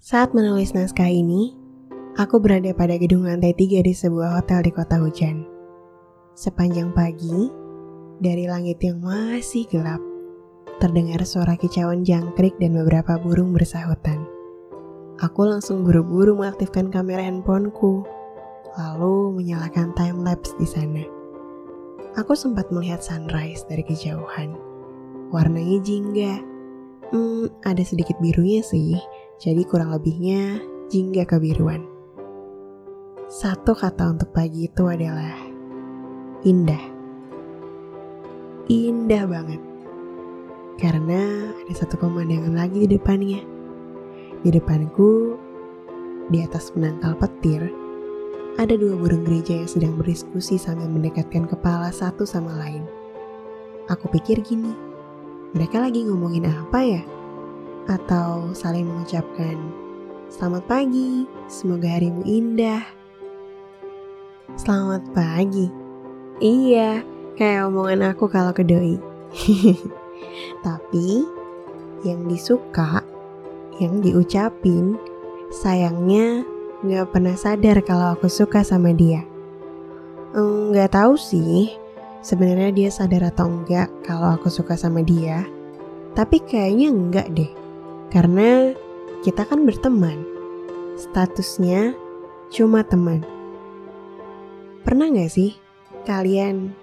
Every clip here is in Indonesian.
Saat menulis naskah ini, aku berada pada gedung lantai tiga di sebuah hotel di kota hujan. Sepanjang pagi, dari langit yang masih gelap, terdengar suara kicauan jangkrik dan beberapa burung bersahutan. Aku langsung buru-buru mengaktifkan kamera handphoneku, lalu menyalakan time lapse di sana. Aku sempat melihat sunrise dari kejauhan. Warnanya jingga. Hmm, ada sedikit birunya sih, jadi kurang lebihnya jingga kebiruan. Satu kata untuk pagi itu adalah indah. Indah banget. Karena ada satu pemandangan lagi di depannya. Di depanku, di atas penangkal petir, ada dua burung gereja yang sedang berdiskusi sambil mendekatkan kepala satu sama lain. Aku pikir gini, mereka lagi ngomongin apa ya? Atau saling mengucapkan, Selamat pagi, semoga harimu indah. Selamat pagi. Iya, kayak omongan aku kalau ke doi. Tapi, yang disuka, yang diucapin, sayangnya nggak pernah sadar kalau aku suka sama dia. Nggak tahu sih, sebenarnya dia sadar atau enggak kalau aku suka sama dia. Tapi kayaknya enggak deh, karena kita kan berteman. Statusnya cuma teman. Pernah gak sih kalian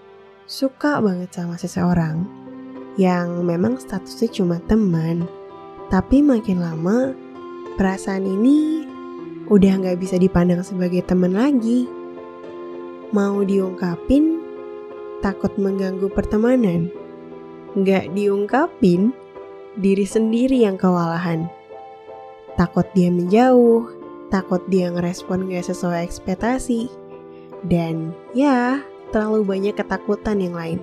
suka banget sama seseorang yang memang statusnya cuma teman, tapi makin lama perasaan ini udah gak bisa dipandang sebagai teman lagi. Mau diungkapin, takut mengganggu pertemanan. Gak diungkapin, diri sendiri yang kewalahan takut dia menjauh, takut dia ngerespon gak sesuai ekspektasi, dan ya terlalu banyak ketakutan yang lain.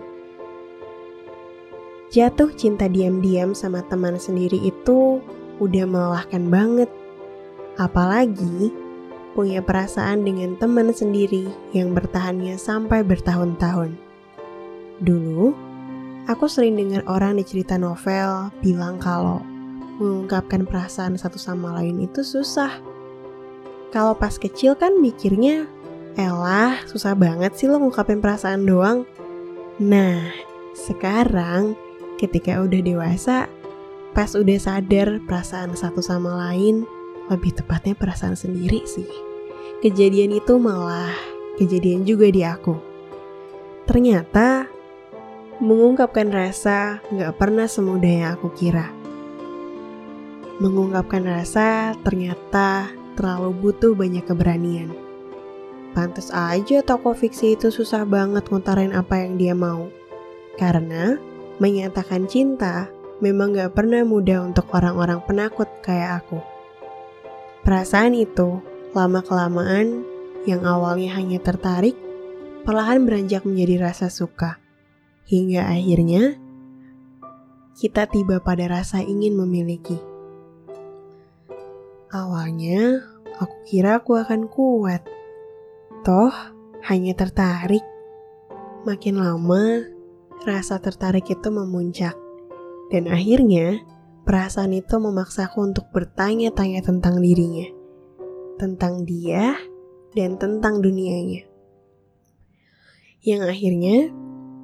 Jatuh cinta diam-diam sama teman sendiri itu udah melelahkan banget. Apalagi punya perasaan dengan teman sendiri yang bertahannya sampai bertahun-tahun. Dulu, aku sering dengar orang di cerita novel bilang kalau mengungkapkan perasaan satu sama lain itu susah. Kalau pas kecil kan mikirnya, elah susah banget sih lo ngungkapin perasaan doang. Nah, sekarang ketika udah dewasa, pas udah sadar perasaan satu sama lain, lebih tepatnya perasaan sendiri sih. Kejadian itu malah kejadian juga di aku. Ternyata mengungkapkan rasa gak pernah semudah yang aku kira Mengungkapkan rasa ternyata terlalu butuh banyak keberanian. Pantas aja toko fiksi itu susah banget ngutarin apa yang dia mau. Karena menyatakan cinta memang gak pernah mudah untuk orang-orang penakut kayak aku. Perasaan itu lama-kelamaan yang awalnya hanya tertarik, perlahan beranjak menjadi rasa suka. Hingga akhirnya kita tiba pada rasa ingin memiliki. Awalnya, aku kira aku akan kuat. Toh, hanya tertarik. Makin lama, rasa tertarik itu memuncak. Dan akhirnya, perasaan itu memaksaku untuk bertanya-tanya tentang dirinya. Tentang dia dan tentang dunianya. Yang akhirnya,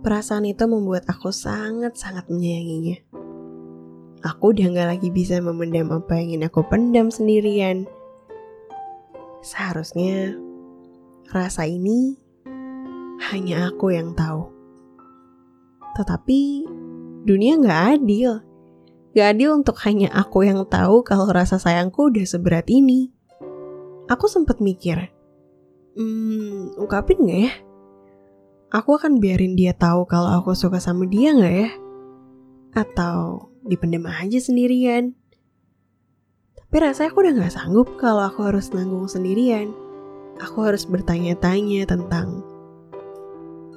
perasaan itu membuat aku sangat-sangat menyayanginya. Aku udah gak lagi bisa memendam apa yang ingin aku pendam sendirian. Seharusnya rasa ini hanya aku yang tahu. Tetapi dunia gak adil. Gak adil untuk hanya aku yang tahu kalau rasa sayangku udah seberat ini. Aku sempat mikir, hmm, ungkapin gak ya? Aku akan biarin dia tahu kalau aku suka sama dia gak ya? Atau dipendam aja sendirian. Tapi rasanya aku udah gak sanggup kalau aku harus nanggung sendirian. Aku harus bertanya-tanya tentang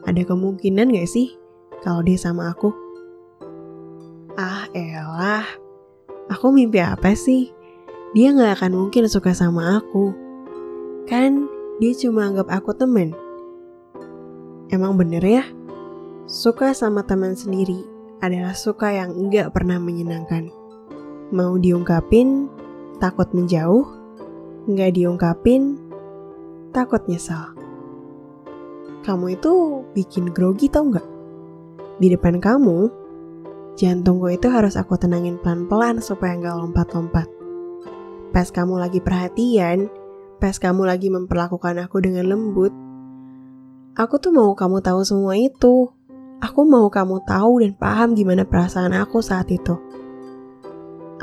ada kemungkinan gak sih kalau dia sama aku? Ah elah, aku mimpi apa sih? Dia gak akan mungkin suka sama aku. Kan dia cuma anggap aku temen. Emang bener ya? Suka sama teman sendiri adalah suka yang enggak pernah menyenangkan. Mau diungkapin, takut menjauh, nggak diungkapin, takut nyesal. Kamu itu bikin grogi tau nggak? Di depan kamu, jantungku itu harus aku tenangin pelan-pelan supaya nggak lompat-lompat. Pas kamu lagi perhatian, pas kamu lagi memperlakukan aku dengan lembut, aku tuh mau kamu tahu semua itu. Aku mau kamu tahu dan paham gimana perasaan aku saat itu.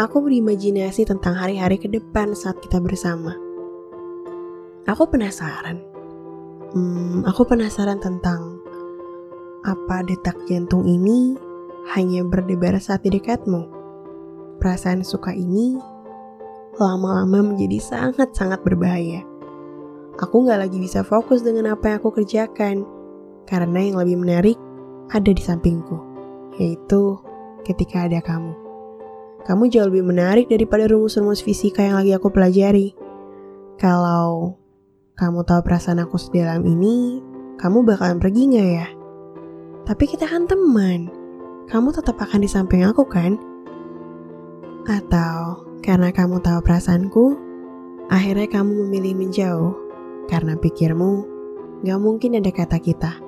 Aku berimajinasi tentang hari-hari ke depan saat kita bersama. Aku penasaran. Hmm, aku penasaran tentang apa detak jantung ini hanya berdebar saat di dekatmu. Perasaan suka ini lama-lama menjadi sangat-sangat berbahaya. Aku gak lagi bisa fokus dengan apa yang aku kerjakan, karena yang lebih menarik ada di sampingku, yaitu ketika ada kamu. Kamu jauh lebih menarik daripada rumus-rumus fisika yang lagi aku pelajari. Kalau kamu tahu perasaan aku sedalam ini, kamu bakalan pergi gak ya? Tapi kita kan teman. Kamu tetap akan di samping aku kan? Atau karena kamu tahu perasaanku, akhirnya kamu memilih menjauh karena pikirmu gak mungkin ada kata kita.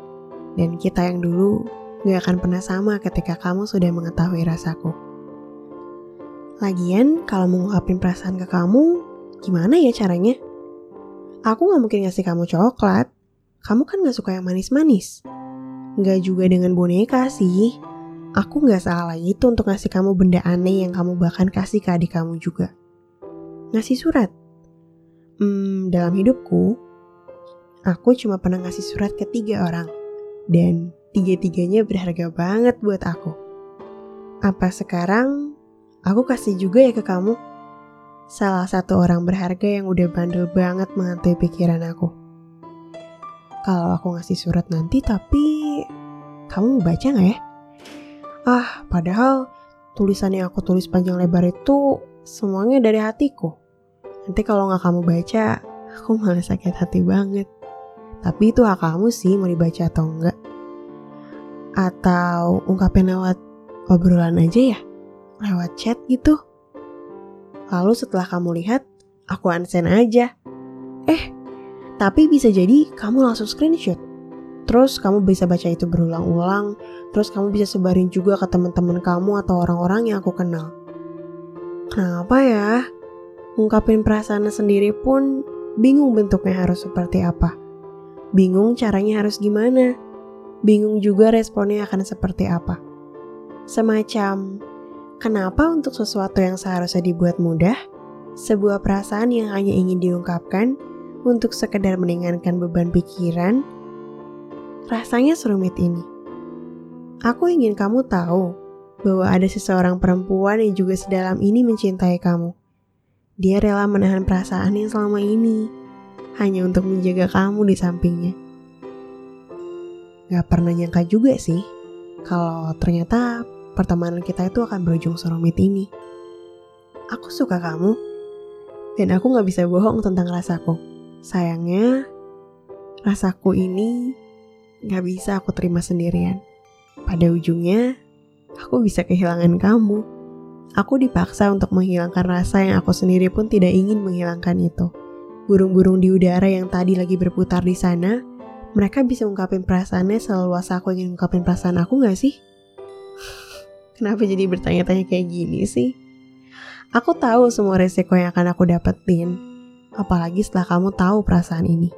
Dan kita yang dulu gak akan pernah sama ketika kamu sudah mengetahui rasaku. Lagian, kalau mengungkapin perasaan ke kamu, gimana ya caranya? Aku gak mungkin ngasih kamu coklat. Kamu kan gak suka yang manis-manis. Gak juga dengan boneka sih. Aku gak salah itu untuk ngasih kamu benda aneh yang kamu bahkan kasih ke adik kamu juga. Ngasih surat. Hmm, dalam hidupku, aku cuma pernah ngasih surat ke tiga orang dan tiga-tiganya berharga banget buat aku. Apa sekarang aku kasih juga ya ke kamu? Salah satu orang berharga yang udah bandel banget menghantui pikiran aku. Kalau aku ngasih surat nanti tapi kamu baca gak ya? Ah, padahal tulisan yang aku tulis panjang lebar itu semuanya dari hatiku. Nanti kalau nggak kamu baca, aku malah sakit hati banget. Tapi itu hak kamu sih mau dibaca atau enggak. Atau ungkapin lewat obrolan aja ya? Lewat chat gitu. Lalu setelah kamu lihat, aku unsend aja. Eh, tapi bisa jadi kamu langsung screenshot. Terus kamu bisa baca itu berulang-ulang, terus kamu bisa sebarin juga ke teman-teman kamu atau orang-orang yang aku kenal. Kenapa ya? Ungkapin perasaannya sendiri pun bingung bentuknya harus seperti apa. Bingung caranya harus gimana. Bingung juga responnya akan seperti apa. Semacam, kenapa untuk sesuatu yang seharusnya dibuat mudah, sebuah perasaan yang hanya ingin diungkapkan untuk sekedar meringankan beban pikiran, rasanya serumit ini. Aku ingin kamu tahu bahwa ada seseorang perempuan yang juga sedalam ini mencintai kamu. Dia rela menahan perasaan yang selama ini hanya untuk menjaga kamu di sampingnya. Gak pernah nyangka juga sih, kalau ternyata pertemanan kita itu akan berujung serumit ini. Aku suka kamu, dan aku gak bisa bohong tentang rasaku. Sayangnya, rasaku ini gak bisa aku terima sendirian. Pada ujungnya, aku bisa kehilangan kamu. Aku dipaksa untuk menghilangkan rasa yang aku sendiri pun tidak ingin menghilangkan itu burung-burung di udara yang tadi lagi berputar di sana, mereka bisa ungkapin perasaannya seluas aku ingin ungkapin perasaan aku gak sih? Kenapa jadi bertanya-tanya kayak gini sih? Aku tahu semua resiko yang akan aku dapetin, apalagi setelah kamu tahu perasaan ini.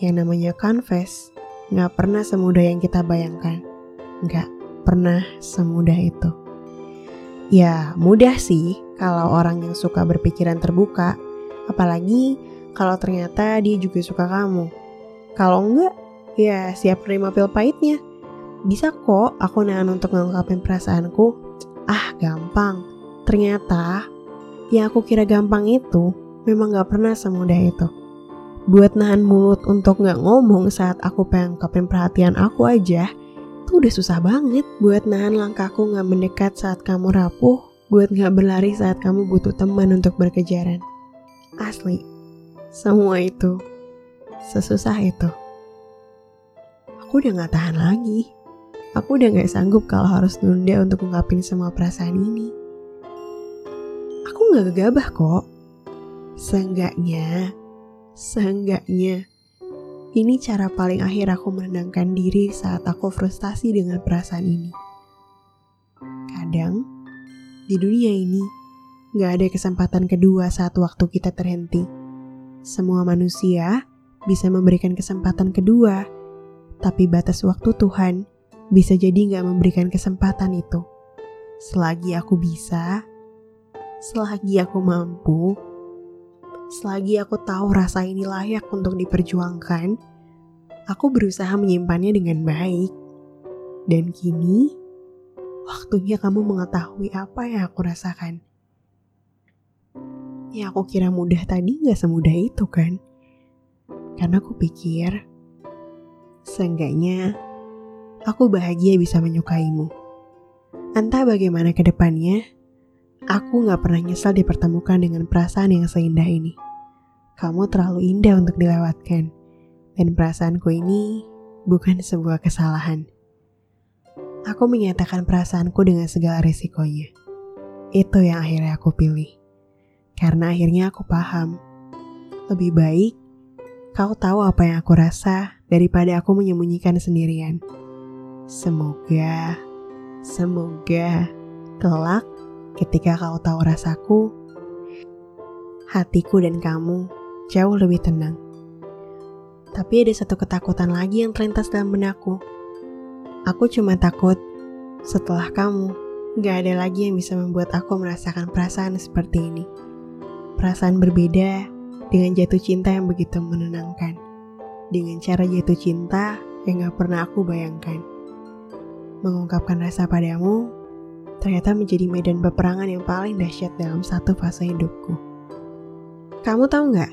Yang namanya confess, gak pernah semudah yang kita bayangkan. Gak pernah semudah itu. Ya, mudah sih kalau orang yang suka berpikiran terbuka, Apalagi kalau ternyata dia juga suka kamu. Kalau enggak, ya siap terima pil pahitnya. Bisa kok aku nahan untuk ngungkapin perasaanku. Ah, gampang. Ternyata yang aku kira gampang itu memang gak pernah semudah itu. Buat nahan mulut untuk gak ngomong saat aku pengen ngungkapin perhatian aku aja, itu udah susah banget. Buat nahan langkahku gak mendekat saat kamu rapuh, buat gak berlari saat kamu butuh teman untuk berkejaran. Asli, semua itu sesusah itu. Aku udah gak tahan lagi. Aku udah gak sanggup kalau harus nunda untuk ngungkapin semua perasaan ini. Aku gak gegabah kok. Seenggaknya, seenggaknya, ini cara paling akhir aku menenangkan diri saat aku frustasi dengan perasaan ini. Kadang, di dunia ini, gak ada kesempatan kedua saat waktu kita terhenti. Semua manusia bisa memberikan kesempatan kedua, tapi batas waktu Tuhan bisa jadi gak memberikan kesempatan itu. Selagi aku bisa, selagi aku mampu, selagi aku tahu rasa ini layak untuk diperjuangkan, aku berusaha menyimpannya dengan baik. Dan kini, waktunya kamu mengetahui apa yang aku rasakan. Ya aku kira mudah tadi gak semudah itu kan? Karena aku pikir, seenggaknya aku bahagia bisa menyukaimu. Entah bagaimana ke depannya, aku gak pernah nyesal dipertemukan dengan perasaan yang seindah ini. Kamu terlalu indah untuk dilewatkan, dan perasaanku ini bukan sebuah kesalahan. Aku menyatakan perasaanku dengan segala resikonya. Itu yang akhirnya aku pilih. Karena akhirnya aku paham. Lebih baik kau tahu apa yang aku rasa daripada aku menyembunyikan sendirian. Semoga, semoga kelak ketika kau tahu rasaku, hatiku dan kamu jauh lebih tenang. Tapi ada satu ketakutan lagi yang terlintas dalam benakku. Aku cuma takut setelah kamu, gak ada lagi yang bisa membuat aku merasakan perasaan seperti ini. Perasaan berbeda dengan jatuh cinta yang begitu menenangkan. Dengan cara jatuh cinta yang gak pernah aku bayangkan. Mengungkapkan rasa padamu ternyata menjadi medan peperangan yang paling dahsyat dalam satu fase hidupku. Kamu tahu nggak,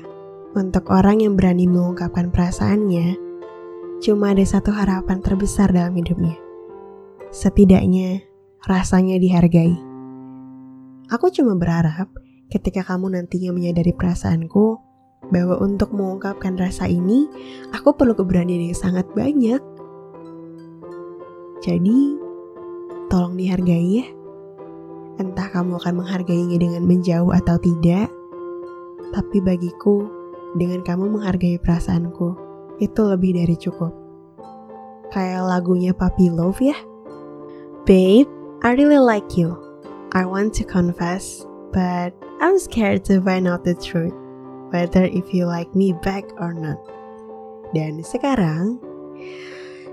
untuk orang yang berani mengungkapkan perasaannya, cuma ada satu harapan terbesar dalam hidupnya. Setidaknya, rasanya dihargai. Aku cuma berharap ketika kamu nantinya menyadari perasaanku, bahwa untuk mengungkapkan rasa ini, aku perlu keberanian yang sangat banyak. Jadi, tolong dihargai ya. Entah kamu akan menghargainya dengan menjauh atau tidak, tapi bagiku, dengan kamu menghargai perasaanku, itu lebih dari cukup. Kayak lagunya Papi Love ya. Babe, I really like you. I want to confess, but I'm scared to find out the truth, whether if you like me back or not. Dan sekarang,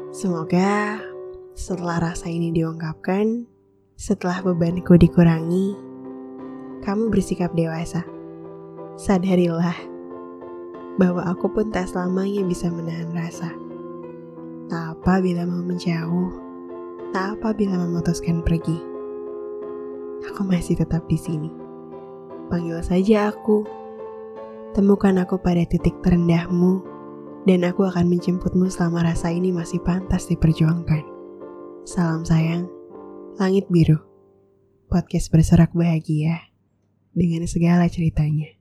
semoga setelah rasa ini diungkapkan, setelah bebanku dikurangi, kamu bersikap dewasa. Sadarilah bahwa aku pun tak selamanya bisa menahan rasa. Tak apa bila mau menjauh, tak apa bila memutuskan pergi. Aku masih tetap di sini. Panggil saja aku. Temukan aku pada titik terendahmu, dan aku akan menjemputmu selama rasa ini masih pantas diperjuangkan. Salam sayang, Langit Biru, podcast bersorak bahagia dengan segala ceritanya.